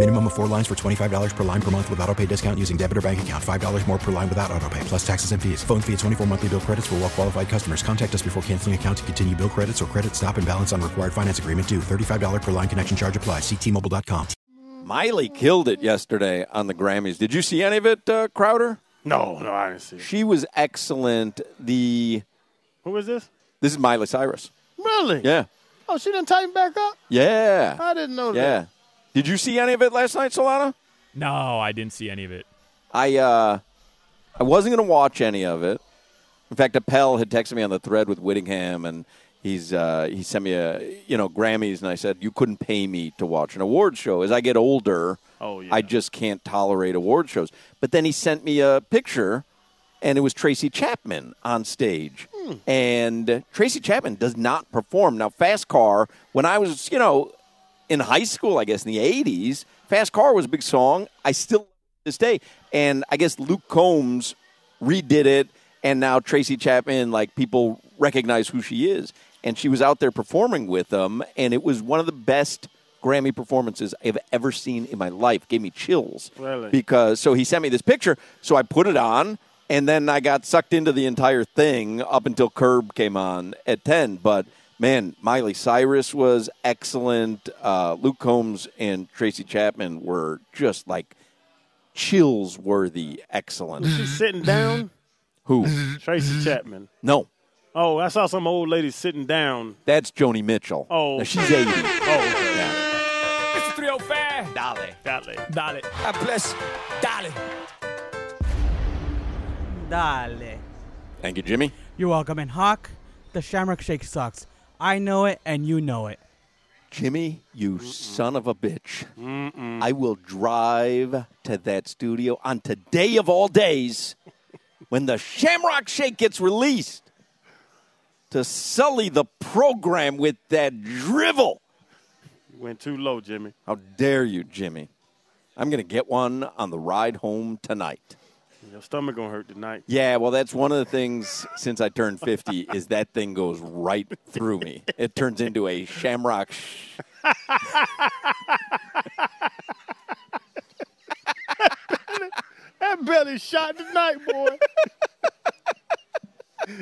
Minimum of four lines for $25 per line per month with auto pay discount using debit or bank account. $5 more per line without auto pay, plus taxes and fees. Phone fee at 24 monthly bill credits for well qualified customers. Contact us before canceling account to continue bill credits or credit stop and balance on required finance agreement due. $35 per line connection charge applies. Ctmobile.com. Miley killed it yesterday on the Grammys. Did you see any of it, uh, Crowder? No, no, I didn't see it. She was excellent. The Who is this? this is Miley Cyrus. Really? Yeah, Oh, she didn't tighten back up? yeah, I didn't know yeah. that. Did you see any of it last night, Solana? No, I didn't see any of it. I uh, I wasn't going to watch any of it. In fact, Appel had texted me on the thread with Whittingham, and he's uh, he sent me a you know Grammys, and I said you couldn't pay me to watch an award show. As I get older, Oh, yeah. I just can't tolerate award shows. But then he sent me a picture, and it was Tracy Chapman on stage. Hmm. And Tracy Chapman does not perform. Now, Fast Car, when I was, you know, in high school, I guess in the 80s, Fast Car was a big song. I still this day. And I guess Luke Combs redid it, and now Tracy Chapman, like people recognize who she is. And she was out there performing with them, and it was one of the best Grammy performances I've ever seen in my life. Gave me chills. Really? Because so he sent me this picture, so I put it on, and then I got sucked into the entire thing up until Curb came on at ten. But man, Miley Cyrus was excellent. Uh, Luke Combs and Tracy Chapman were just like chills worthy excellent. She's sitting down. Who? Tracy Chapman. No, Oh, I saw some old lady sitting down. that's Joni Mitchell. Oh. Now, she's eighty. Oh, okay. Yeah. Mr. 305. Dale. Dale. Dale. God bless. Dale. Dale. Thank you, Jimmy. You're welcome. And Hawk, the Shamrock Shake sucks. I know it, and you know it. Jimmy, you son of a bitch. I will drive to that studio on today of all days when the Shamrock Shake gets released to sully the program with that drivel. You went too low, Jimmy. How dare you, Jimmy? I'm going to get one on the ride home tonight. Your stomach gonna hurt tonight. Yeah, well, that's one of the things since I turned 50 is that thing goes right through me. It turns into a shamrock. Sh- That belly shot tonight, boy.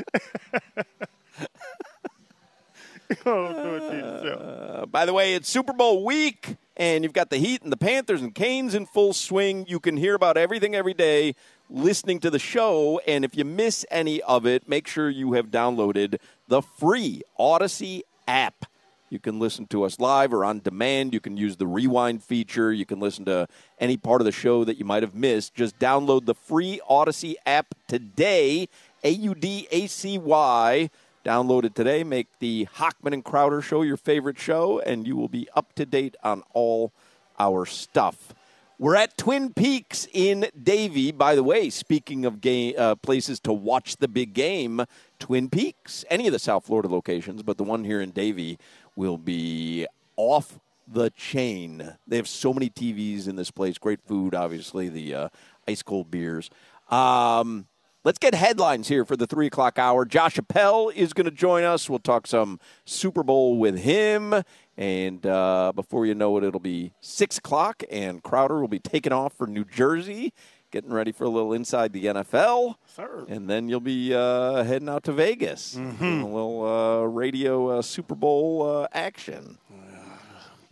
oh, do it to yourself. Uh, by the way, it's Super Bowl week, and you've got the Heat and the Panthers and Canes in full swing. You can hear about everything every day listening to the show. And if you miss any of it, make sure you have downloaded the free Audacy app. You can listen to us live or on demand. You can use the rewind feature. You can listen to any part of the show that you might have missed. Just download the free Audacy app today. A U D A C Y. Download it today. Make the Hockman and Crowder show your favorite show, and you will be up to date on all our stuff. We're at Twin Peaks in Davie. By the way, speaking of game, uh, places to watch the big game, Twin Peaks, any of the South Florida locations, but the one here in Davie will be off the chain. They have so many TVs in this place. Great food, obviously, the uh, ice cold beers. Um, let's get headlines here for the three o'clock hour. Josh Appel is going to join us. We'll talk some Super Bowl with him. And uh, before you know it, it'll be six o'clock, and Crowder will be taking off for New Jersey, getting ready for a little inside the NFL. Sir. And then you'll be uh, heading out to Vegas, doing a little uh, radio uh, Super Bowl uh, action.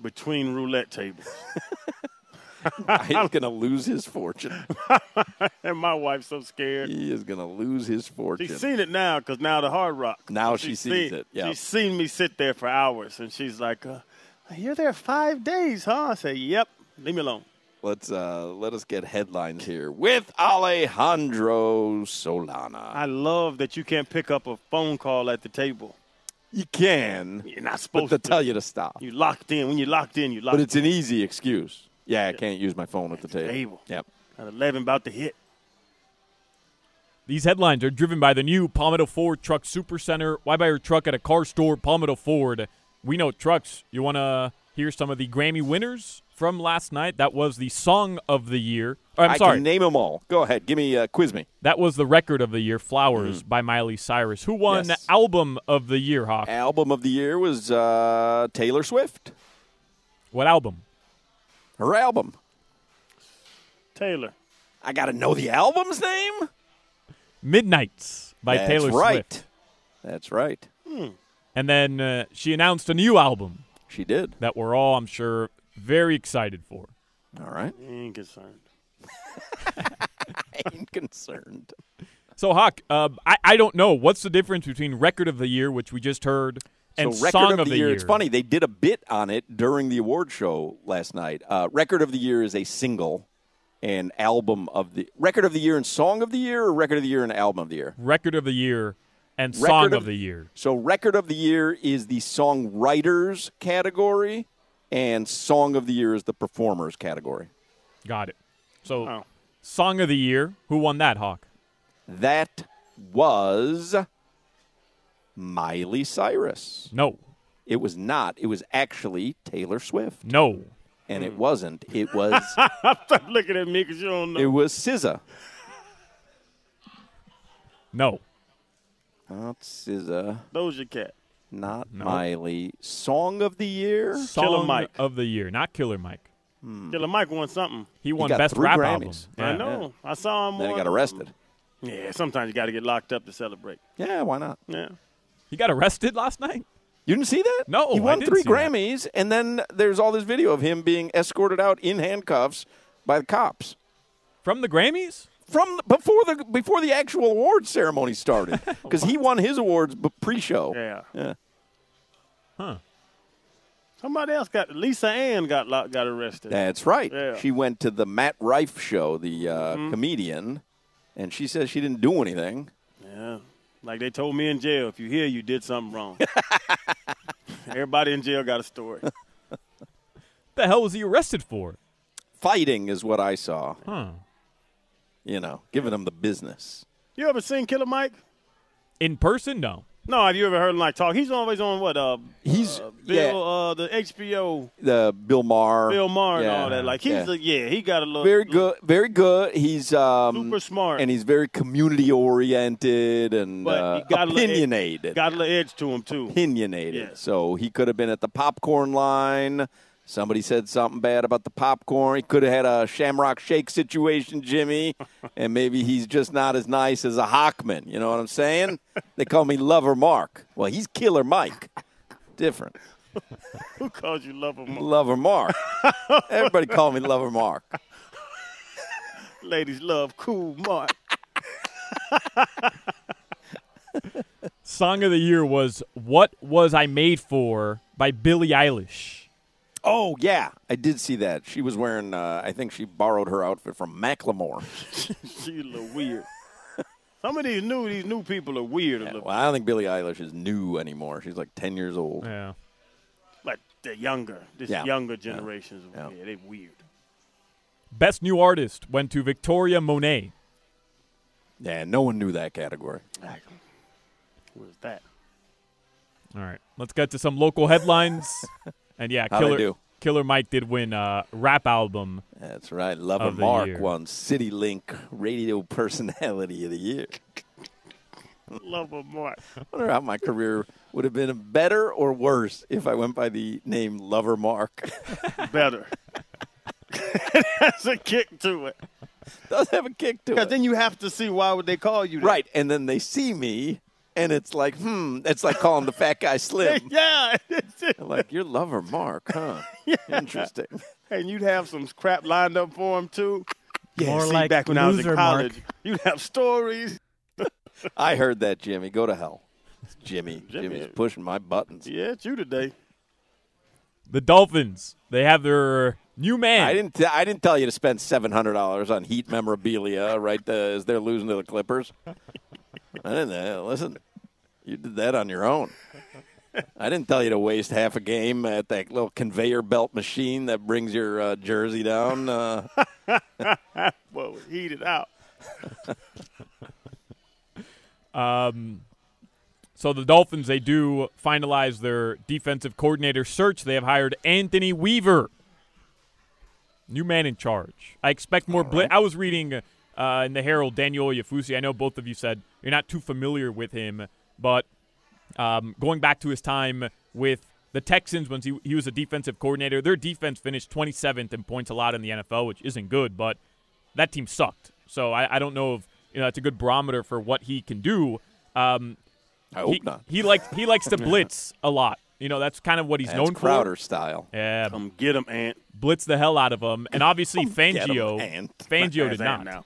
Between roulette tables. He's going to lose his fortune. and my wife's so scared. He is going to lose his fortune. She's seen it now because now the Hard Rock. Now she sees seen, it, yeah. She's seen me sit there for hours, and she's like, uh, "You're there five days, huh?" I say, "Yep." Leave me alone. Let's uh, let us get headlines here with Alejandro Solana. I love that you can't pick up a phone call at the table. You can, You're not supposed to to. tell you to stop. You locked in. When you're locked in, you locked But it's an easy excuse. Yeah, I can't use my phone at the table. table. Yep. At 11, about to hit. These headlines are driven by the new Palmetto Ford Truck Supercenter. Why buy your truck at a car store? Palmetto Ford. We know trucks. You want to hear some of the Grammy winners from last night? That was the Song of the Year. Oh, I'm I sorry. can name them all. Go ahead. Give me, uh, quiz me. that was the record of the year, Flowers by Miley Cyrus. Who won Mm. Yes. Album of the Year, Hawk? Album of the year was uh, Taylor Swift. What album? Her album. Taylor. I got to know the album's name? Midnights by That's Taylor right. Swift. That's right. And then uh, she announced a new album She did. that we're all, I'm sure, very excited for. All right. Ain't concerned. I ain't concerned. So, Hawk, uh, I, I don't know. What's the difference between Record of the Year, which we just heard, and so record Song of, the, year, It's funny they did a bit on it during the award show last night. Uh, record of the year is a single, and album of the record of the year and song of the year, or record of the year and album of the year. Record of the Year and Record Song of- of the Year. So record of the year is the songwriters category, and song of the year is the performers category. Got it. So, Oh. Song of the Year. Who won that, Hawk? That was Miley Cyrus. No. It was not. It was actually Taylor Swift, No. and it wasn't. It was. Stop looking at me because you don't know. it was SZA. No. Not SZA. Doja Cat. Not Miley. Song of the year. Song Mike. of the Year, not Killer Mike. Hmm. Killer Mike won something. He won got Best three Rap Grammys. Album. I Yeah. know. I saw him. Then he on, got arrested. Yeah, sometimes you got to get locked up to celebrate. Yeah, why not? Yeah. He got arrested last night? You didn't see that? No, He I won didn't three see that. Grammys, and then there's all this video of him being escorted out in handcuffs by the cops From the Grammys? from before the before the actual awards ceremony started because he won his awards b- pre-show. Yeah. Yeah. Huh. Somebody else got Lisa Ann got got arrested. That's right. Yeah. Mm-hmm. She went to the Matt Rife show, the uh, comedian, and she says she didn't do anything. Yeah. Like they told me in jail, if you hear you did something wrong. Everybody in jail got a story. What the hell was he arrested for? Fighting is what I saw. Huh. You know, giving them the business. You ever seen Killer Mike? In person? No. No, have you ever heard him like talk? He's always on what? Uh, He's uh, yeah, Bill, uh, the HBO, the Bill Maher, Bill Maher, and all that. Like he's yeah. a, yeah, he got a little very good, very good. He's um, Super smart. and he's very community oriented and But uh, got a little- opinionated. Got a little edge to him too. opinionated. Yeah. So he could have been at the popcorn line. Somebody said something bad about the popcorn. He could have had a Shamrock Shake situation, Jimmy, and maybe he's just not as nice as a Hockman. You know what I'm saying? They call me Lover Mark. Well, he's Killer Mike. Different. Who calls you lover, Mark? Lover Mark. Everybody call me Lover Mark. Ladies love cool Mark. Song of the Year was What Was I Made For by Billie Eilish. Oh yeah, I did see that. She was wearing. Uh, I think she borrowed her outfit from Macklemore. She's a little weird. Some of these new these new people are weird a Yeah, little well, I don't think Billie Eilish is new anymore. She's like ten years old. Yeah. But the younger, this Yeah. younger generations. Yeah. Yeah, they weird. Best New Artist went to Victoria Monet. Yeah, no one knew that category. Like, what is that? All right. Let's get to some local headlines. and yeah, How'd Killer, do? Killer Mike did win uh, rap album. That's right. Lover Of the Mark year. won City Link Radio Personality of the Year. Lover Mark. I wonder how my career would have been better or worse if I went by the name Lover Mark. Better. That's a kick to it. Does have a kick to it. Because then you have to see why would they call you that. right, and then they see me, and it's like, hmm, it's like calling the fat guy Slim. Yeah. Like, you're Lover Mark, huh? Yeah. Interesting. and you'd have some crap lined up for him too. Yeah, More see, like back when I was in loser Mark. college, you'd have stories. I heard that, Jimmy. Go to hell. It's Jimmy. Jimmy. Jimmy's pushing my buttons. Yeah, it's you today. The Dolphins. They have their new man. I didn't. T- I didn't tell you to spend seven hundred dollars on Heat memorabilia right uh, as they're losing to the Clippers. I didn't. Uh, listen, you did that on your own. I didn't tell you to waste half a game at that little conveyor belt machine that brings your uh, jersey down. Uh, well, heated out. Um, so the Dolphins, they do finalize their defensive coordinator search. They have hired Anthony Weaver, new man in charge. I expect more blitz. I was reading uh, in the Herald Daniel Oyefusi. I know both of you said you're not too familiar with him, but um, going back to his time with the Texans when he, he was a defensive coordinator, their defense finished 27th in points allowed in the NFL, which isn't good, but that team sucked. So I, I don't know if you know it's a good barometer for what he can do. Um, I hope he, not. He likes he likes to blitz a lot. You know that's kind of what he's That's known Crowder for. style. Yeah, Come get him, Ant. blitz the hell out of him, and obviously get 'em, Fangio. Ant. Fangio did not. now.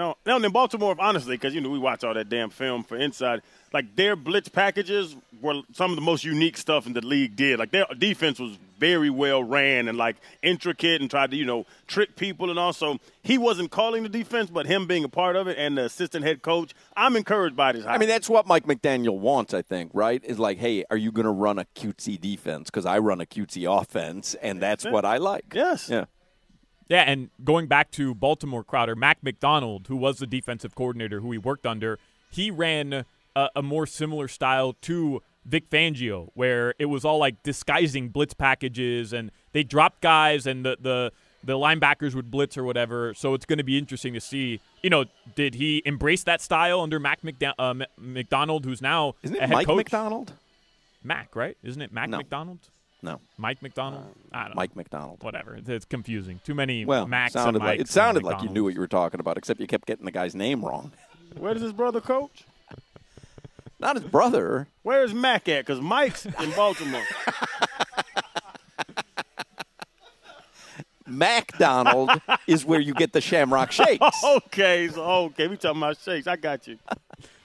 No, no, and in Baltimore, honestly, because you know we watch all that damn film for Inside. Like their blitz packages were some of the most unique stuff in the league did. Like their defense was very well ran and like intricate and tried to you know trick people and also he wasn't calling the defense, but him being a part of it and the assistant head coach. I'm encouraged by this. I mean, that's what Mike McDaniel wants, I think, right? Is like, hey, are you going to run a cutesy defense? Because I run a cutesy offense, and that's what I like. yes, Yeah. Yeah, and going back to Baltimore Crowder, Mac McDonald, who was the defensive coordinator who he worked under, he ran a, a more similar style to Vic Fangio, where it was all like disguising blitz packages, and they dropped guys, and the the the linebackers would blitz or whatever. So it's going to be interesting to see. You know, did he embrace that style under Mac McDa- uh, M- McDonald, who's now Isn't a it head Mike coach? McDonald? Mac, right? Isn't it Mac No. McDonald? No, Mike McDonald? Uh, I don't know. Mike McDonald. Whatever. It's, it's confusing. Too many Well, Macs sounded and like, it sounded and like you knew what you were talking about, except you kept getting the guy's name wrong. Where does his brother coach? Not his brother. Where is Mac at? Because Mike's in Baltimore. MacDonald is where you get the Shamrock Shakes. okay, so okay, we talking about shakes. I got you.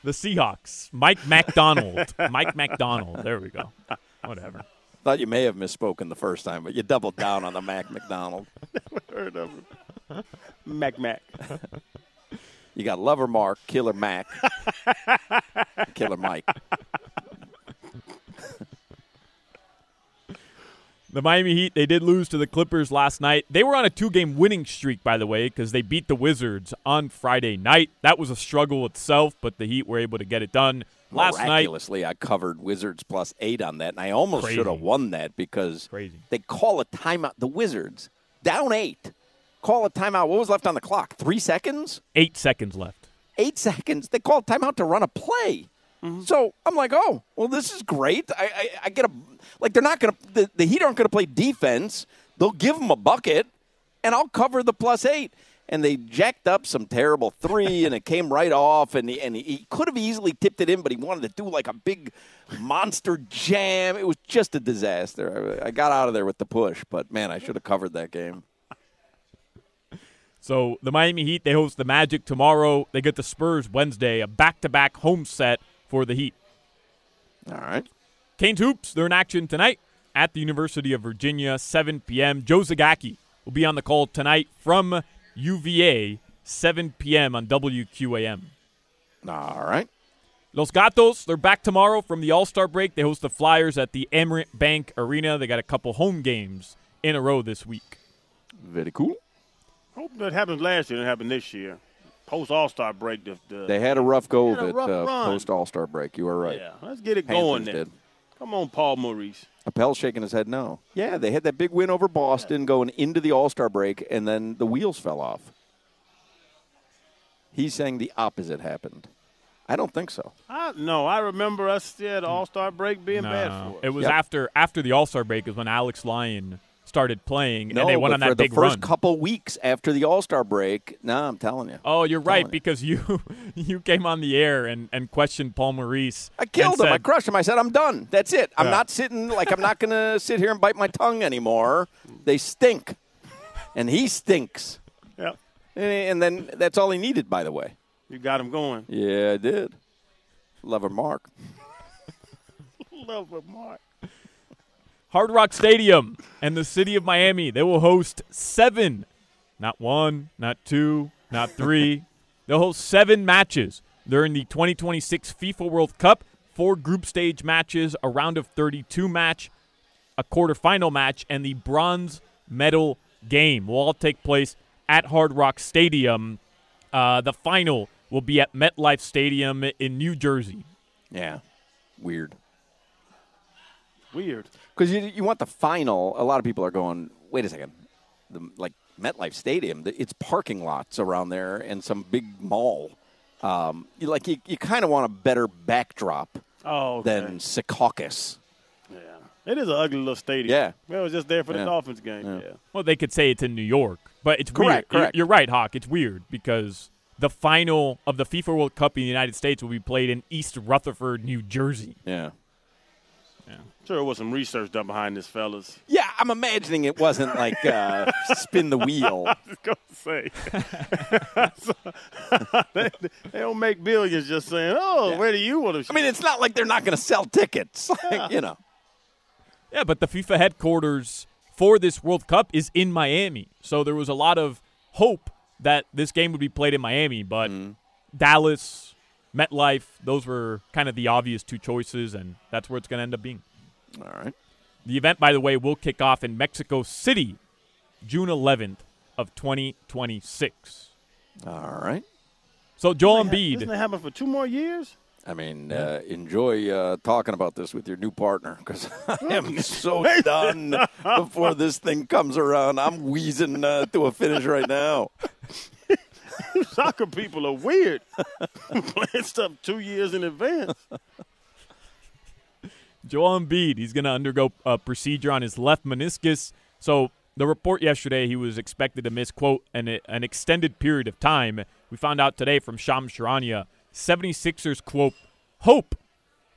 The Seahawks. Mike McDonald. Mike McDonald. There we go. Whatever. Thought you may have misspoken the first time, but you doubled down on the Mac McDonald. Never Heard of him. Mac Mac. You got Lover Mark, Killer Mac, Killer Mike. The Miami Heat, they did lose to the Clippers last night. They were on a two game winning streak, by the way, because they beat the Wizards on Friday night. That was a struggle itself, but the Heat were able to get it done. Last night, Miraculously, I covered Wizards plus eight on that, and I almost should have won that because Crazy. they call a timeout. The Wizards down eight, call a timeout. What was left on the clock? Three seconds. eight seconds left. eight seconds. They call a timeout to run a play. Mm-hmm. So I'm like, oh, well, this is great. I, I, I get a like they're not going to the, the Heat aren't going to play defense. They'll give them a bucket, and I'll cover the plus eight. And they jacked up some terrible three, and it came right off. And he, and he could have easily tipped it in, but he wanted to do like a big monster jam. It was just a disaster. I, I got out of there with the push, but man, I should have covered that game. So the Miami Heat, they host the Magic tomorrow. They get the Spurs Wednesday, a back to back home set for the Heat. All right. Canes Hoops, they're in action tonight at the University of Virginia, 7 p.m. Joe Zagacki will be on the call tonight from UVA, 7 p.m. on WQAM. All right. Los Gatos, they're back tomorrow from the All Star break. They host the Flyers at the Amerant Bank Arena. They got a couple home games in a row this week. Very cool. Hope that happened last year and it happened this year. Post All Star break. The, the, They had a rough go of it uh, post All Star break. You are right. Yeah, let's get it Panthers going then. did. Come on, Paul Maurice. Appel shaking his head no. Yeah, they had that big win over Boston going into the All Star break, and then the wheels fell off. He's saying the opposite happened. I don't think so. I, no, I remember us yeah, the All Star break being bad for us. it was Yep. after after the All Star break is when Alex Lyon started playing No, and they went but on for that the big first run. couple weeks after the All Star break. No, I'm telling you. Oh, you're right Telling you. because you you came on the air and, and questioned Paul Maurice. I killed and him. I crushed him. I said, I'm done. That's it. I'm Yeah. not sitting like I'm not going to sit here and bite my tongue anymore. They stink. And he stinks. Yep. And then that's all he needed, by the way. You got him going. Yeah, I did. Love Lover Mark. Love of Mark. Hard Rock Stadium and the city of Miami. They will host seven, not one, not two, not three. They'll host seven matches during the 2026 FIFA World Cup. Four group stage matches, a round of 32 match, a quarterfinal match, and the bronze medal game will all take place at Hard Rock Stadium. Uh, the final will be at MetLife Stadium in New Jersey. Yeah, weird. Weird. Because you, you want the final. A lot of people are going, wait a second. The, like MetLife Stadium, the- it's parking lots around there and some big mall. Um, you, like you, you kind of want a better backdrop Oh, okay. than Secaucus. yeah. It is an ugly little stadium. Yeah. Well, it was just there for the Yeah. Dolphins game. Yeah. Yeah. Well, they could say it's in New York, but it's Correct, weird. You're- correct. You're, right, Hawk. It's weird because the final of the FIFA World Cup in the United States will be played in East Rutherford, New Jersey. Yeah. Sure, there was some research done behind this, fellas. Yeah, I'm imagining it wasn't like uh, spin the wheel. I was going to say. they, they don't make billions just saying, oh, Yeah. where do you want to I mean, it's not like they're not going to sell tickets. Like, you know. Yeah, but the FIFA headquarters for this World Cup is in Miami. So there was a lot of hope that this game would be played in Miami, but Dallas, MetLife, those were kind of the obvious two choices, and that's where it's going to end up being. All right. The event, by the way, will kick off in Mexico City, June 11th of 2026. All right. So Joel Doesn't Embiid, it happen for two more years? I mean, uh, enjoy uh, talking about this with your new partner because I am so done before this thing comes around. I'm wheezing uh, to a finish right now. Soccer people are weird. Playing stuff two years in advance. Joel Embiid, he's going to undergo a procedure on his left meniscus. So the report yesterday, he was expected to miss, quote, an, an extended period of time. We found out today from Sham Charania, 76ers, quote, hope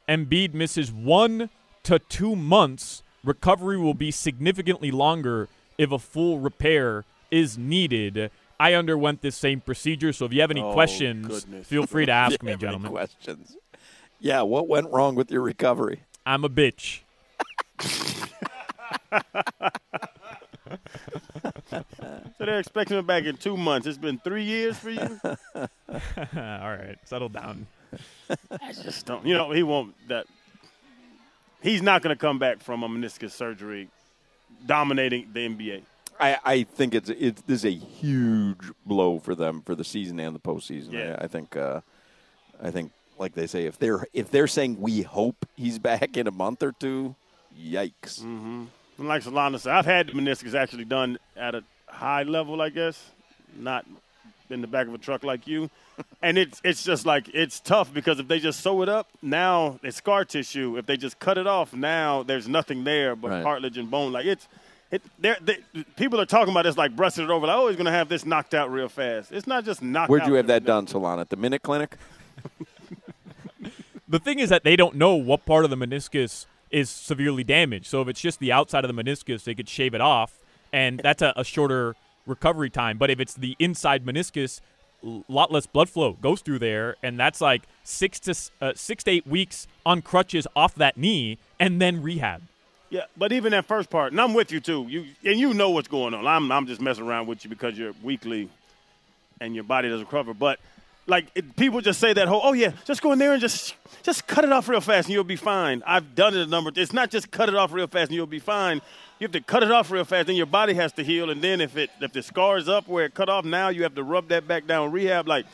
Embiid misses one to two months. Recovery will be significantly longer if a full repair is needed. I underwent this same procedure, so if you have any Oh, questions, goodness. feel free to ask me, gentlemen. Questions? Yeah. What went wrong with your recovery? I'm a bitch. So they're expecting him back in two months. It's been three years for you. All right, settle down. I just don't. You know, he won't. That he's not going to come back from a meniscus surgery, dominating the NBA. I, I think it's it's this is a huge blow for them for the season and the postseason. Yeah. I, I think uh, I think like they say if they're if they're saying we hope he's back in a month or two, yikes. And like Solana said, I've had the meniscus actually done at a high level, I guess, not in the back of a truck like you. and it's it's just like it's tough because if they just sew it up, now it's scar tissue. If they just cut it off, now there's nothing there but Right. cartilage and bone. Like it's it. They're, they, people are talking about this like brushing it over. Like, oh, he's gonna have this knocked out real fast. It's not just knocked. Where'd out you have that done, Solana? At the Minute Clinic? The thing is that they don't know what part of the meniscus is severely damaged. So if it's just the outside of the meniscus, they could shave it off, and that's a, a shorter recovery time. But if it's the inside meniscus, a lot less blood flow goes through there, and that's like six to uh, six to eight weeks on crutches off that knee, and then rehab. Yeah, but even that first part, and I'm with you too. You and you know what's going on. I'm I'm just messing around with you because you're weakly, and your body doesn't recover. But like it, people just say that whole, oh yeah, just go in there and just just cut it off real fast and you'll be fine. I've done it a number. It's not just cut it off real fast and you'll be fine. You have to cut it off real fast, then your body has to heal, and then if it if the scar's up where it cut off, now you have to rub that back down, rehab. Like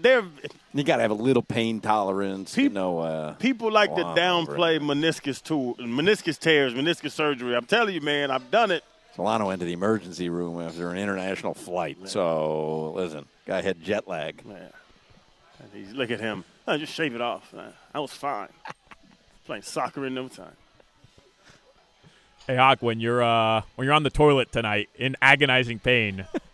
they're You got to have a little pain tolerance. you know, uh, People like Wow, to downplay meniscus tool, meniscus tears, meniscus surgery. I'm telling you, man, I've done it. Solana went to the emergency room after an international flight. So listen, guy had jet lag. Man, he's, look at him. Oh, just shave it off. Uh, I was fine. Playing soccer in no time. Hey Hawk, when you're uh, when you're on the toilet tonight in agonizing pain,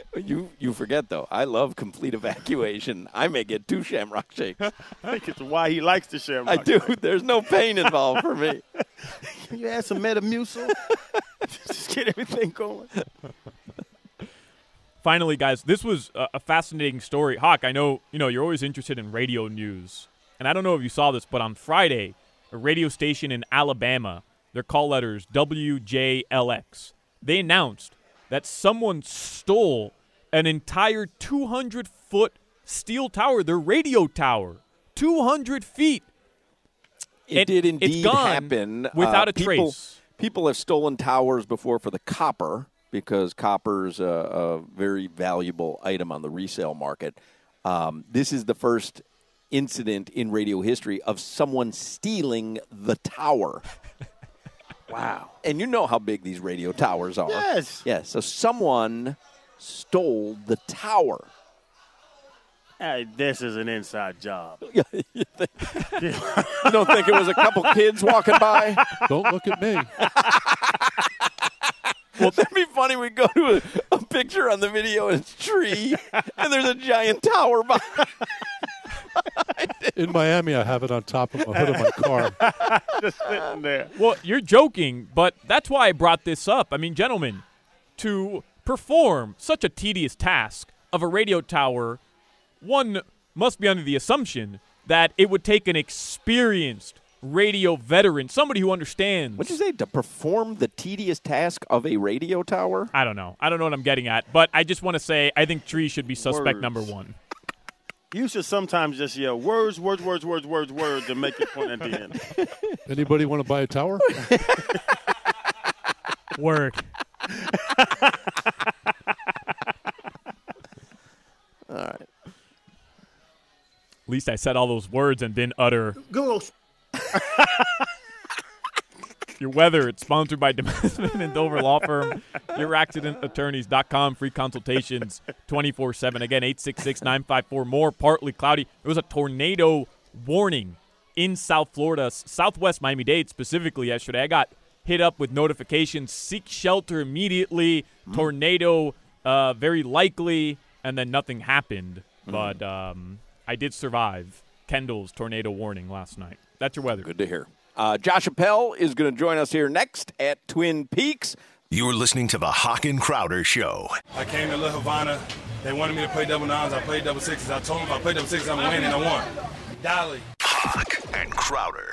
You you forget though. I love complete evacuation. I may get two Shamrock shakes. I think it's why he likes the shamrock. I do. There's no pain involved for me. You add some Metamucil. just get everything going. finally, guys, this was a, a fascinating story. Hawk, I know you know you're always interested in radio news, and I don't know if you saw this, but on Friday, a radio station in Alabama their call letters WJLX. They announced that someone stole an entire 200 foot steel tower, their radio tower, 200 feet. It, It- did indeed happen without Uh, a people, trace. People have stolen towers before for the copper because copper is a, a very valuable item on the resale market. Um, this is the first incident in radio history of someone stealing the tower. wow! And you know how big these radio towers are. Yes. Yes. So someone stole the tower. Hey, this is an inside job. you don't think it was a couple kids walking by? Don't look at me. Well, that'd be funny. We go to a, a picture on the video and it's tree, and there's a giant tower behind. In Miami, I have it on top of the hood of my car. Just sitting there. Well, you're joking, but that's why I brought this up. I mean, gentlemen, to perform such a tedious task of a radio tower, one must be under the assumption that it would take an experienced radio veteran, somebody who understands. What'd you say? To perform the tedious task of a radio tower? I don't know. I don't know what I'm getting at, but I just want to say I think Tree should be suspect Words. number one. You should sometimes just yell words, words, words, words, words, words, and make your point at the end. Anybody want to buy a tower? Work. All right. At least I said all those words and didn't utter Google. Your weather. It's sponsored by Demesman and Dover Law Firm. Your YourAccidentAttorneys.com. Free consultations 24 7. Again, 866 954 more. Partly cloudy. There was a tornado warning in South Florida, Southwest Miami Dade specifically yesterday. I got hit up with notifications seek shelter immediately. Tornado uh, very likely. And then nothing happened. But um, I did survive Kendall's tornado warning last night. That's your weather. Good to hear. Uh, Josh Appel is going to join us here next at Twin Peaks. You're listening to the Hawk and Crowder Show. I came to La Havana. They wanted me to play double nines. I played double sixes. I told them if I play double sixes, I'm winning. I won. Dolly. Hawk and Crowder.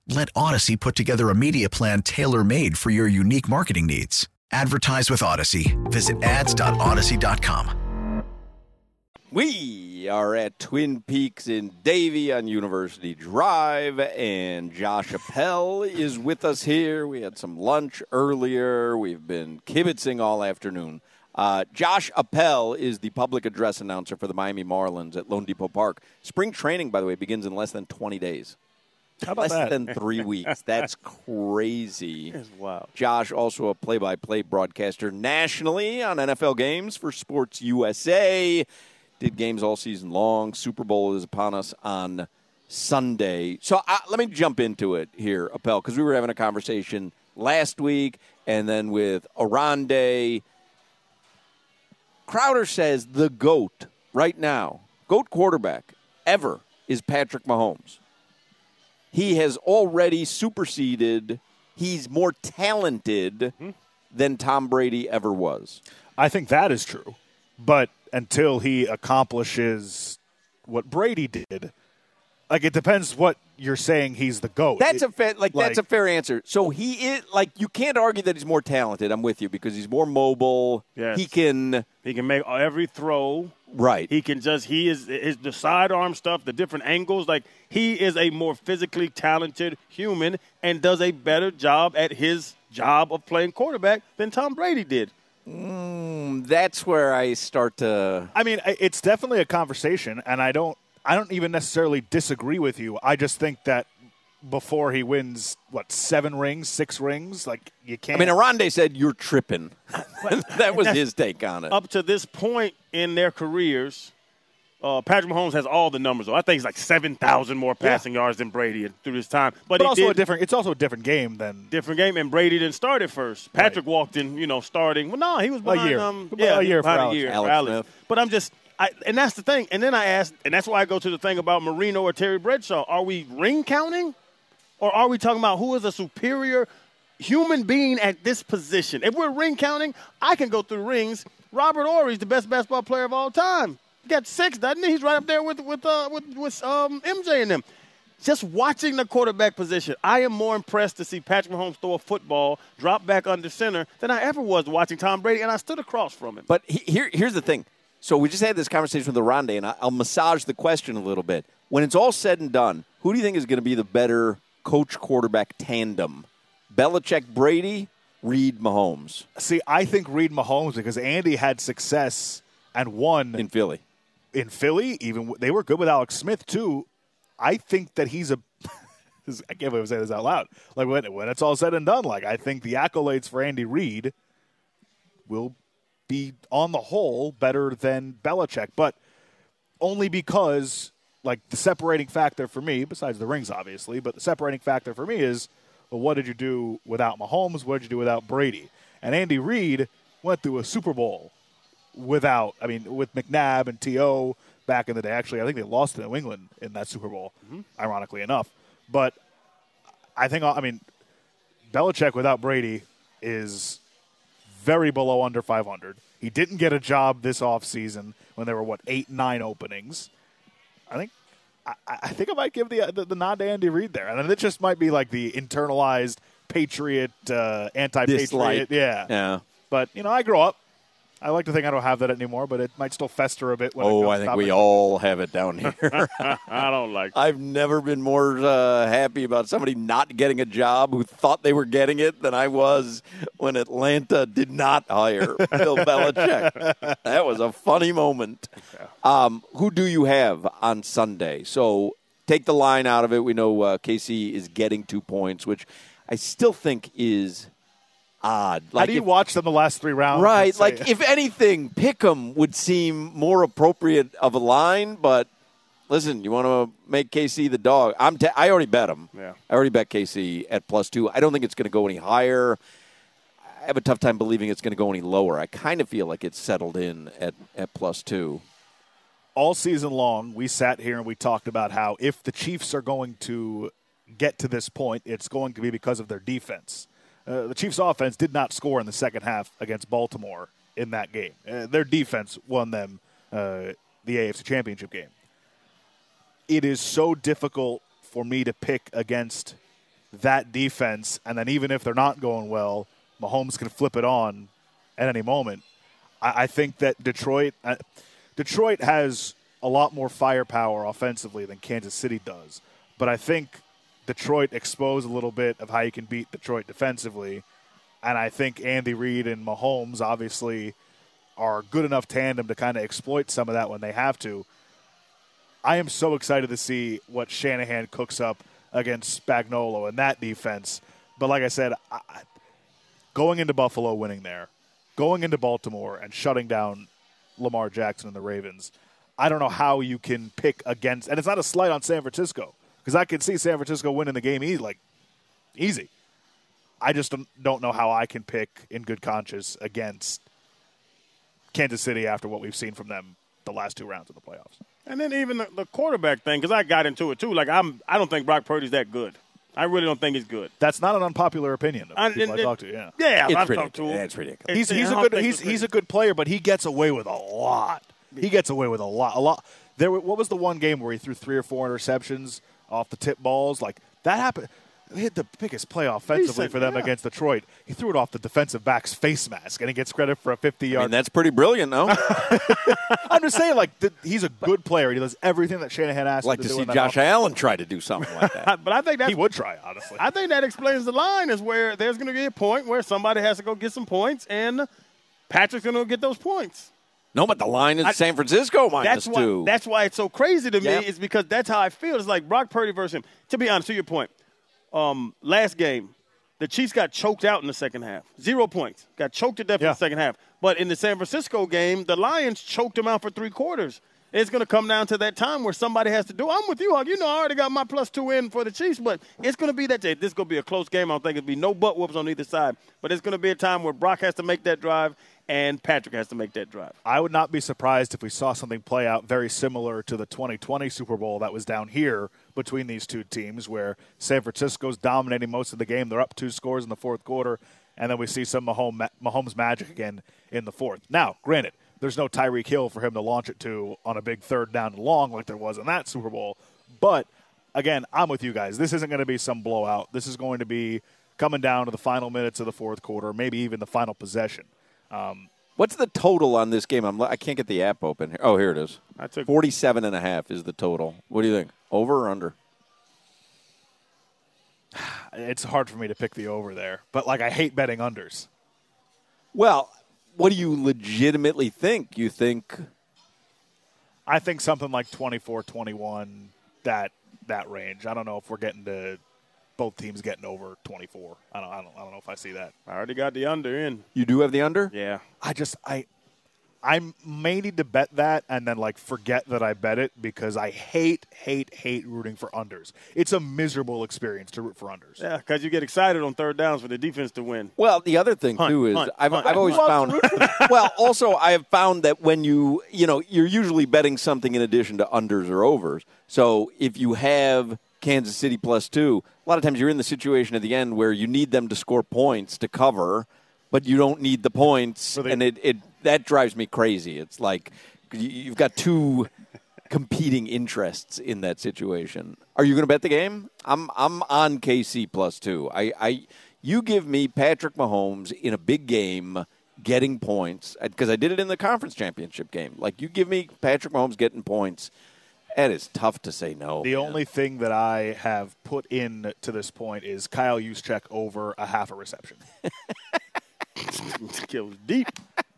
Let Audacy put together a media plan tailor made for your unique marketing needs. Advertise with Audacy. Visit ads.audacy.com. We are at Twin Peaks in Davie on University Drive, and Josh Appel is with us here. We had some lunch earlier. We've been kibitzing all afternoon. Uh, Josh Appel is the public address announcer for the Miami Marlins at loanDepot Park. Spring training, by the way, begins in less than 20 days. How about less that? than three weeks. That's crazy. Wild. Josh, also a play by play broadcaster nationally on NFL games for Sports USA. Did games all season long. Super Bowl is upon us on Sunday. So I, let me jump into it here, Appel, because we were having a conversation last week and then with Aronde. Crowder says the GOAT right now, GOAT quarterback ever, is Patrick Mahomes. He has already superseded, he's more talented hmm? than Tom Brady ever was. I think that is true. But until he accomplishes what Brady did, like it depends what you're saying he's the goat. That's It- a fair, like, that's a fair answer. So he is like you can't argue that he's more talented. I'm with you because he's more mobile. Yes. He can He can make every throw. right. He can just he is his the sidearm stuff, the different angles. Like he is a more physically talented human and does a better job at his job of playing quarterback than Tom Brady did. Mm, that's where I start to. I mean, it's definitely a conversation, and I don't, I don't even necessarily disagree with you. I just think that before he wins, what seven rings, six rings, like you can't. I mean, Aronde said you're tripping. that was his take on it. Up to this point in their careers, uh, Patrick Mahomes has all the numbers. though. I think he's like seven thousand more passing yards than Brady through this time. But, but also did, a different. It's also a different game than different game, and Brady didn't start it first. Patrick walked in, you know, starting. Well, no, he was behind. year. Um, yeah, a year for Alex. a year for Alex Alex. Smith. But I'm just, I, and that's the thing. And then I asked, and that's why I go to the thing about Marino or Terry Bradshaw. Are we ring counting, or are we talking about who is a superior human being at this position? If we're ring counting, I can go through rings. Robert Horry's the best basketball player of all time. He got six, doesn't he? He's right up there with with uh, with, with um, MJ and them. Just watching the quarterback position, I am more impressed to see Patrick Mahomes throw a football, drop back under center, than I ever was watching Tom Brady, and I stood across from him. But he, here, here's the thing. So we just had this conversation with Aronde, and I'll massage the question a little bit. When it's all said and done, who do you think is going to be the better coach quarterback tandem? Belichick, Brady, Reid, Mahomes See, I think Reid Mahomes because Andy had success and won in Philly. in Philly. Even they were good with Alex Smith too. I think that he's a. I can't believe I'm saying this out loud. Like when when it's all said and done, like I think the accolades for Andy Reid will be on the whole better than Belichick, but only because like the separating factor for me, besides the rings obviously, but the separating factor for me is well, what did you do without Mahomes? What did you do without Brady? And Andy Reid went through a Super Bowl without, I mean, with McNabb and T.O. back in the day. Actually, I think they lost to New England in that Super Bowl, mm-hmm. ironically enough. But I think, I mean, Belichick without Brady is very below under 500. He didn't get a job this offseason when there were, what, eight, nine openings. I think. I, I think I might give the, the the nod to Andy Reid there, and it just might be like the internalized patriot, uh, anti-patriot, Dislike. yeah. Yeah. But you know, I grow up. I like to think I don't have that anymore, but it might still fester a bit. When Oh, comes I think we to- all have it down here. I don't like. I've never been more uh, happy about somebody not getting a job who thought they were getting it than I was when Atlanta did not hire Bill Belichick. That was a funny moment. Um, who do you have on Sunday? So take the line out of it. We know uh, KC is getting two points, which I still think is odd. How do you if- watch them the last three rounds? Right. Like, if anything, Pick'em would seem more appropriate of a line, but listen, you want to make KC the dog. I'm t- I already bet him. Yeah. I already bet KC at plus two. I don't think it's going to go any higher. I have a tough time believing it's going to go any lower. I kind of feel like it's settled in at, at plus two. all season long, we sat here and we talked about how if the Chiefs are going to get to this point, it's going to be because of their defense. Uh, the Chiefs' offense did not score in the second half against Baltimore in that game. Uh, their defense won them uh, the AFC Championship game. It is so difficult for me to pick against that defense, and then even if they're not going well, Mahomes can flip it on at any moment. I, I think that Detroit, uh, Detroit has a lot more firepower offensively than Kansas City does, but I think Detroit expose a little bit of how you can beat Detroit defensively, and I think Andy Reid and Mahomes obviously are good enough tandem to kind of exploit some of that when they have to. I am so excited to see what Shanahan cooks up against Spagnuolo and that defense. But like I said, I, going into Buffalo, winning there, going into Baltimore, and shutting down Lamar Jackson and the Ravens, I don't know how you can pick against. And it's not a slight on San Francisco because I could see San Francisco winning the game easy, like easy. I just don't, don't know how I can pick in good conscience against Kansas City after what we've seen from them the last two rounds of the playoffs. And then even the, the quarterback thing, because I got into it too. Like I'm, I don't think Brock Purdy's that good. I really don't think he's good. That's not an unpopular opinion. Of I- people I, talk to. Yeah, Yeah, It's I've ridiculous. talked to him. Yeah, it's ridiculous. he's he's I a don't good he's he's a good player, but he gets away with a lot. He gets away with a lot. A lot. There. What was the one game where he threw three or four interceptions off the tip balls? Like that happened. They hit the biggest play offensively said- for them yeah. against Detroit. He threw it off the defensive back's face mask, and he gets credit for a 50 I yard. mean, that's pretty brilliant, no? I'm just saying, like th- he's a good player. He does everything that Shanahan asks I'd like him to to do. see in that Josh offense. Allen try to do something like that. But I think that's He would try, honestly. I think that explains the line is where there's going to be a point where somebody has to go get some points, and Patrick's going to get those points. No, but the line is I- San Francisco minus That's why. two. That's why it's so crazy to me. Is because that's how I feel. It's like Brock Purdy versus him. To be honest, to your point, um, last game, the Chiefs got choked out in the second half. Zero points. Got choked to death in the second half. But in the San Francisco game, the Lions choked them out for three quarters. It's going to come down to that time where somebody has to do. I'm with you, Hug. You know, I already got my plus two in for the Chiefs, but it's going to be that day. This is going to be a close game. I don't think it'll be no butt whoops on either side. But it's going to be a time where Brock has to make that drive and Patrick has to make that drive. I would not be surprised if we saw something play out very similar to the 2020 Super Bowl that was down here between these two teams, where San Francisco's dominating most of the game. They're up two scores in the fourth quarter, and then we see some Mahomes, magic again in the fourth. Now, granted, there's no Tyreek Hill for him to launch it to on a big third down long like there was in that Super Bowl. But again, I'm with you guys. This isn't going to be some blowout. This is going to be coming down to the final minutes of the fourth quarter, maybe even the final possession. Um, What's the total on this game? I'm, I can't get the app open here. Oh, here it is. I took 47 and a half is the total. What do you think? Over or under? it's hard for me to pick the over there, but like I hate betting unders. Well, what do you legitimately think? You think I think something like 24-21 that that range. I don't know if we're getting to both teams getting over 24. I don't I don't I don't know if I see that. I already got the under in. you do have the under? Yeah. I just I I may need to bet that and then like forget that I bet it because I hate hate hate rooting for unders. It's a miserable experience to root for unders. Yeah, because you get excited on third downs for the defense to win. Well, the other thing Hunt, too is hunt, I've, hunt. I've always Who found. well, also I have found that when you you know you're usually betting something in addition to unders or overs. So if you have Kansas City plus two, a lot of times you're in the situation at the end where you need them to score points to cover, but you don't need the points, they- and it, it that drives me crazy. It's like you- you've got two competing interests in that situation. Are you going to bet the game? I'm I'm on KC plus two. I, I you give me Patrick Mahomes in a big game getting points because I did it in the conference championship game. Like you give me Patrick Mahomes getting points. That is tough to say no. The man. only thing that I have put in to this point is Kyle Juszczyk over a half a reception. Goes deep.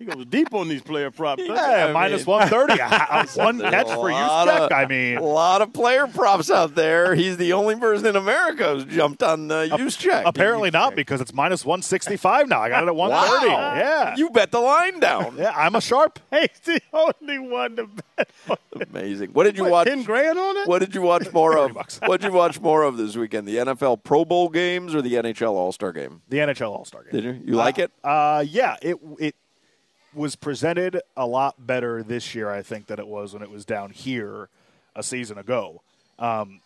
He goes deep on these player props. doesn't? Yeah, minus mean- 130. A one catch for lot Juszczyk. of- I mean, a lot of player props out there. He's the only person in America who's jumped on the Juszczyk. apparently not because it's minus 165 now. I got it at 130. Wow. Yeah. You bet the line down. yeah, I'm a sharp. He's the only one to bet. on. Amazing. What did you What, watch? Ten grand on it? What did you watch more of? what did you watch more of this weekend? The NFL Pro Bowl games or the NHL All Star game? The NHL All Star game. Did you? You like it? Uh, yeah, it it was presented a lot better this year, I think, than it was when it was down here a season ago. Um,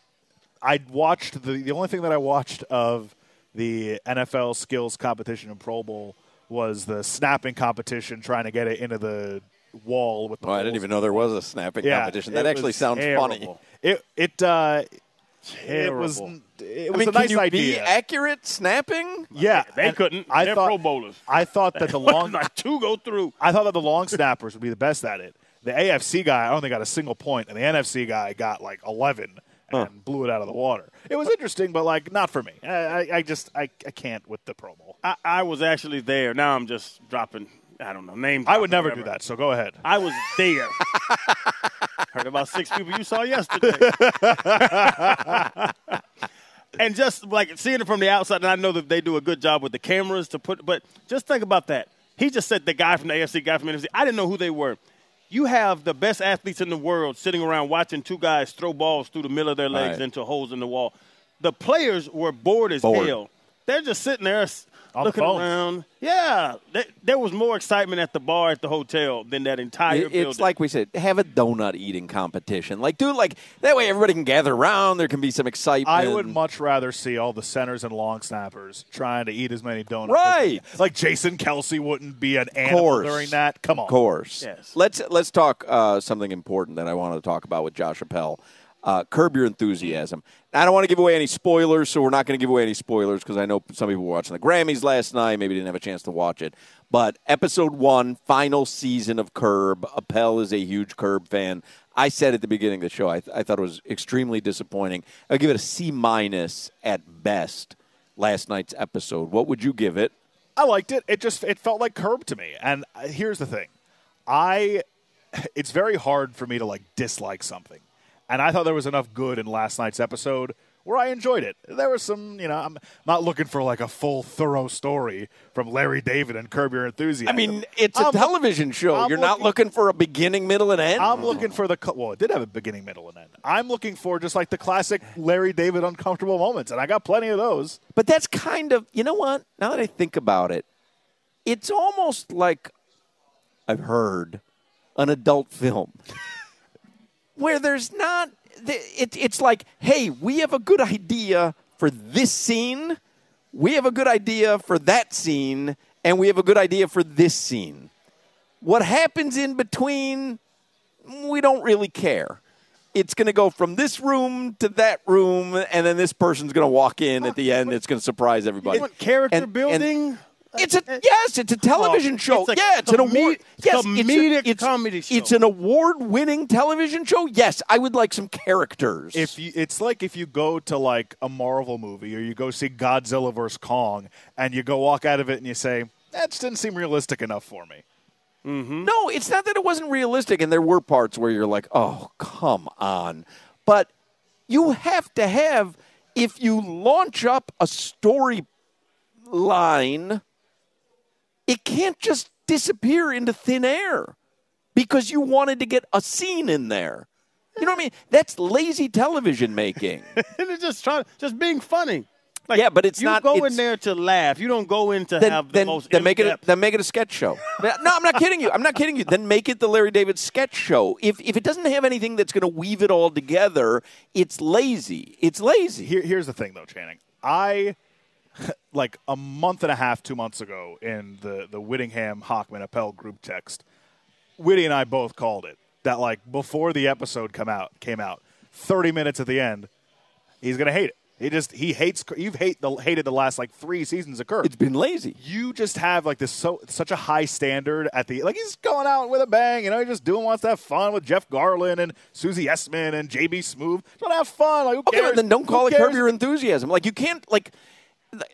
I watched the the only thing that I watched of the NFL skills competition in Pro Bowl was the snapping competition, trying to get it into the wall with the. Oh, I didn't even know there was a snapping Yeah, competition. That actually sounds funny. It it uh, it was Terrible. it I was mean, a can nice you idea. be accurate snapping? yeah, They and couldn't. I They're thought Pro Bowlers. I thought that the long like two go through. I thought that the long snappers would be the best at it. The AFC guy only got a single point, and the NFC guy got like eleven and blew it out of the water. It was interesting, but like not for me. I, I, I just I, I can't with the Pro Bowl. I, I was actually there. Now I'm just dropping. I don't know names. I would never whatever. do that. So go ahead. I was there. Heard about six people you saw yesterday. and just like seeing it from the outside, and I know that they do a good job with the cameras to put, but just think about that. He just said the guy from the AFC, guy from the NFC. I didn't know who they were. You have the best athletes in the world sitting around watching two guys throw balls through the middle of their legs Right. into holes in the wall. The players were bored as Bored. hell. They're just sitting there. The looking around. Yeah, th- there was more excitement at the bar at the hotel than that entire It- building. it's like we said, have a donut eating competition. Like, do like that way everybody can gather around. There can be some excitement. I would much rather see all the centers and long snappers trying to eat as many donuts. Right. Like Jason Kelce wouldn't be an animal course. during that. Come on. Of course. Yes. Let's let's talk uh, something important that I wanted to talk about with Josh Appel. Uh, curb your enthusiasm. I don't want to give away any spoilers, so we're not going to give away any spoilers because I know some people were watching the Grammys last night, maybe didn't have a chance to watch it. But episode one, final season of Curb. Appel is a huge Curb fan. I said at the beginning of the show, I, th- I thought it was extremely disappointing. I'll give it a C minus at best. Last night's episode. What would you give it? I liked it. It just it felt like Curb to me. And uh, here's the thing, I it's very hard for me to like dislike something, and I thought there was enough good in last night's episode where I enjoyed it. There was some, you know, I'm not looking for like a full thorough story from Larry David and Curb Your Enthusiasm. I mean, it's a I'm- television show. I'm You're not looking for a beginning, middle, and end. I'm looking for the well, it did have a beginning, middle, and end. I'm looking for just like the classic Larry David uncomfortable moments, and I got plenty of those. But that's kind of, you know what? Now that I think about it, it's almost like I've heard an adult film where there's not, it, it's like, hey, we have a good idea for this scene, we have a good idea for that scene, and we have a good idea for this scene. What happens in between, we don't really care. It's going to go from this room to that room, and then this person's going to walk in at the end. It's going to surprise everybody. You want character And- and building? It's a yes. It's a television Oh, show. it's a yeah, it's an award. Yes, comedic it's, a, it's, comedy show. It's an award-winning television show. Yes, I would like some characters. If you, it's like if you go to like a Marvel movie or you go see Godzilla vs Kong, and you go walk out of it and you say that just didn't seem realistic enough for me. Mm-hmm. No, it's not that it wasn't realistic, and there were parts where you're like, "Oh, come on!" But you have to have if you launch up a story line, it can't just disappear into thin air because you wanted to get a scene in there. You know what I mean? That's lazy television making. and it's just trying, just being funny. Like, Yeah, but it's you not- go in there to laugh. You don't go in to then, have the then, most. then make it a, then make it a sketch show. no, I'm not kidding you. I'm not kidding you. Then make it the Larry David sketch show. If if it doesn't have anything that's going to weave it all together, it's lazy. It's lazy. Here, here's the thing, though, Channing. I like a month and a half, two months ago, in the the Whittingham Hockman Appel group text, Whitty and I both called it that like before the episode come out came out, thirty minutes at the end, he's gonna hate it. He just he hates you've hate the hated the last like three seasons of Curb. It's been lazy. You just have like this so such a high standard at the like he's going out with a bang. You know, he's just doing wants to have fun with Jeff Garlin and Susie Essman and JB Smoove. Just want to have fun. Like who Okay, cares? then don't call Who it curb your enthusiasm. Like you can't like.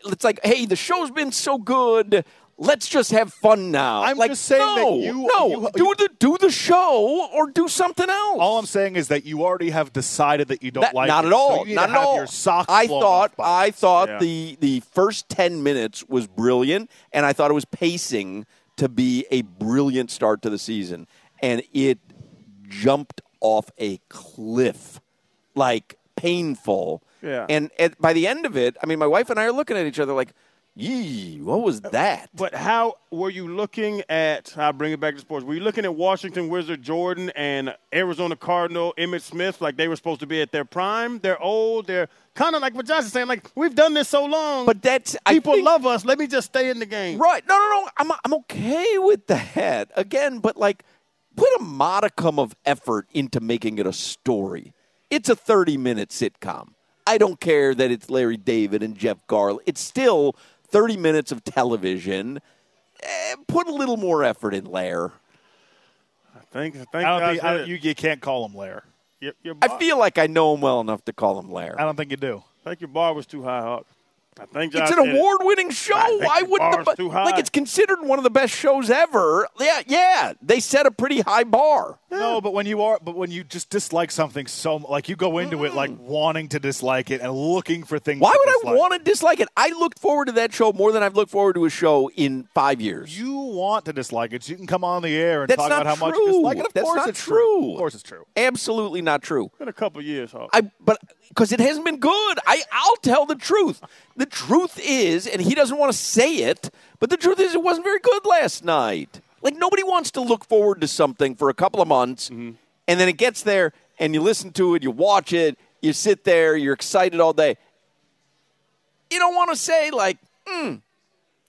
It's like, hey, the show's been so good. Let's just have fun now. I'm like, just saying that no, you- no, you- do the do the show or do something else. All I'm saying is that you already have decided that you don't That- like not it. at all. So not at all. Your socks I thought I thought Yeah. the the first ten minutes was brilliant, and I thought it was pacing to be a brilliant start to the season, and it jumped off a cliff, like painful. Yeah. And at, by the end of it, I mean, my wife and I are looking at each other like, "Yee, what was uh, that?" But how were you looking at? I'll bring it back to sports. Were you looking at Washington Wizard Jordan and Arizona Cardinal Emmitt Smith like they were supposed to be at their prime? They're old. They're kind of like what Josh is saying. Like we've done this so long. But that's people think- love us. Let me just stay in the game. Right. No, no, no. I'm, I'm okay with that. Again, but like, put a modicum of effort into making it a story. It's a 30 minute sitcom. I don't care that it's Larry David and Jeff Garlin. It's still 30 minutes of television. Eh, put a little more effort in there. I think. I think I don't think I hit don't, it. you, you can't call him Lair. Your, your I feel like I know him well enough to call him Lair. I don't think you do. I think your bar was too high, Hawk. I think It's an award-winning show. I Why wouldn't the, like it's considered one of the best shows ever? Yeah, yeah. They set a pretty high bar. No, but when you are, but when you just dislike something so, like you go into it like wanting to dislike it and looking for things. Why would I want to dislike it? I looked forward to that show more than I've looked forward to a show in five years. You want to dislike it, so you can come on the air and That's talk about how much you dislike it. Of That's course not it's true. Of course it's true. Absolutely not true. Been a couple years, Hawk. I but because it hasn't been good. I I'll tell the truth. The truth is, and he doesn't want to say it, but the truth is, it wasn't very good last night. Like nobody wants to look forward to something for a couple of months, and then it gets there, and you listen to it, you watch it, you sit there, you're excited all day. You don't want to say like, hmm,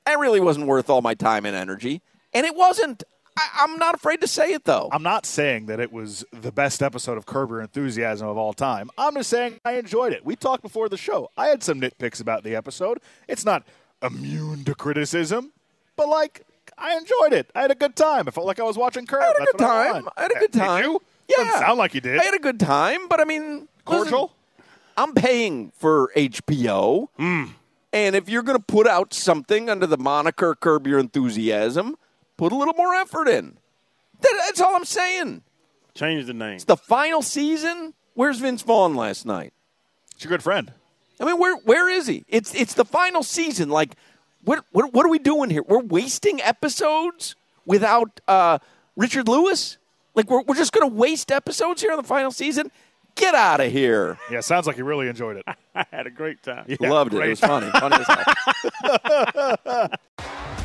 that really wasn't worth all my time and energy, and it wasn't. I, I'm not afraid to say it though. I'm not saying that it was the best episode of Curb Your Enthusiasm of all time. I'm just saying I enjoyed it. We talked before the show. I had some nitpicks about the episode. It's not immune to criticism, but like I enjoyed it. I had a good time. I felt like I was watching Curb. I had a That's good what I time. I had a good Did time. you? Yeah, Doesn't sound like you did. I had a good time, but I mean, Cordial? listen, I'm paying for HBO, Hmm. and if you're going to put out something under the moniker "Curb Your Enthusiasm," put a little more effort in. That- that's all I'm saying. Change the name. It's the final season. Where's Vince Vaughn last night? It's your good friend. I mean, where where is he? It's it's the final season. Like, what what what are we doing here? We're wasting episodes without uh, Richard Lewis. Like, we're we're just going to waste episodes here on the final season. Get out of here. Yeah, sounds like you really enjoyed it. I had a great time. Loved it. It was funny. Funny as hell.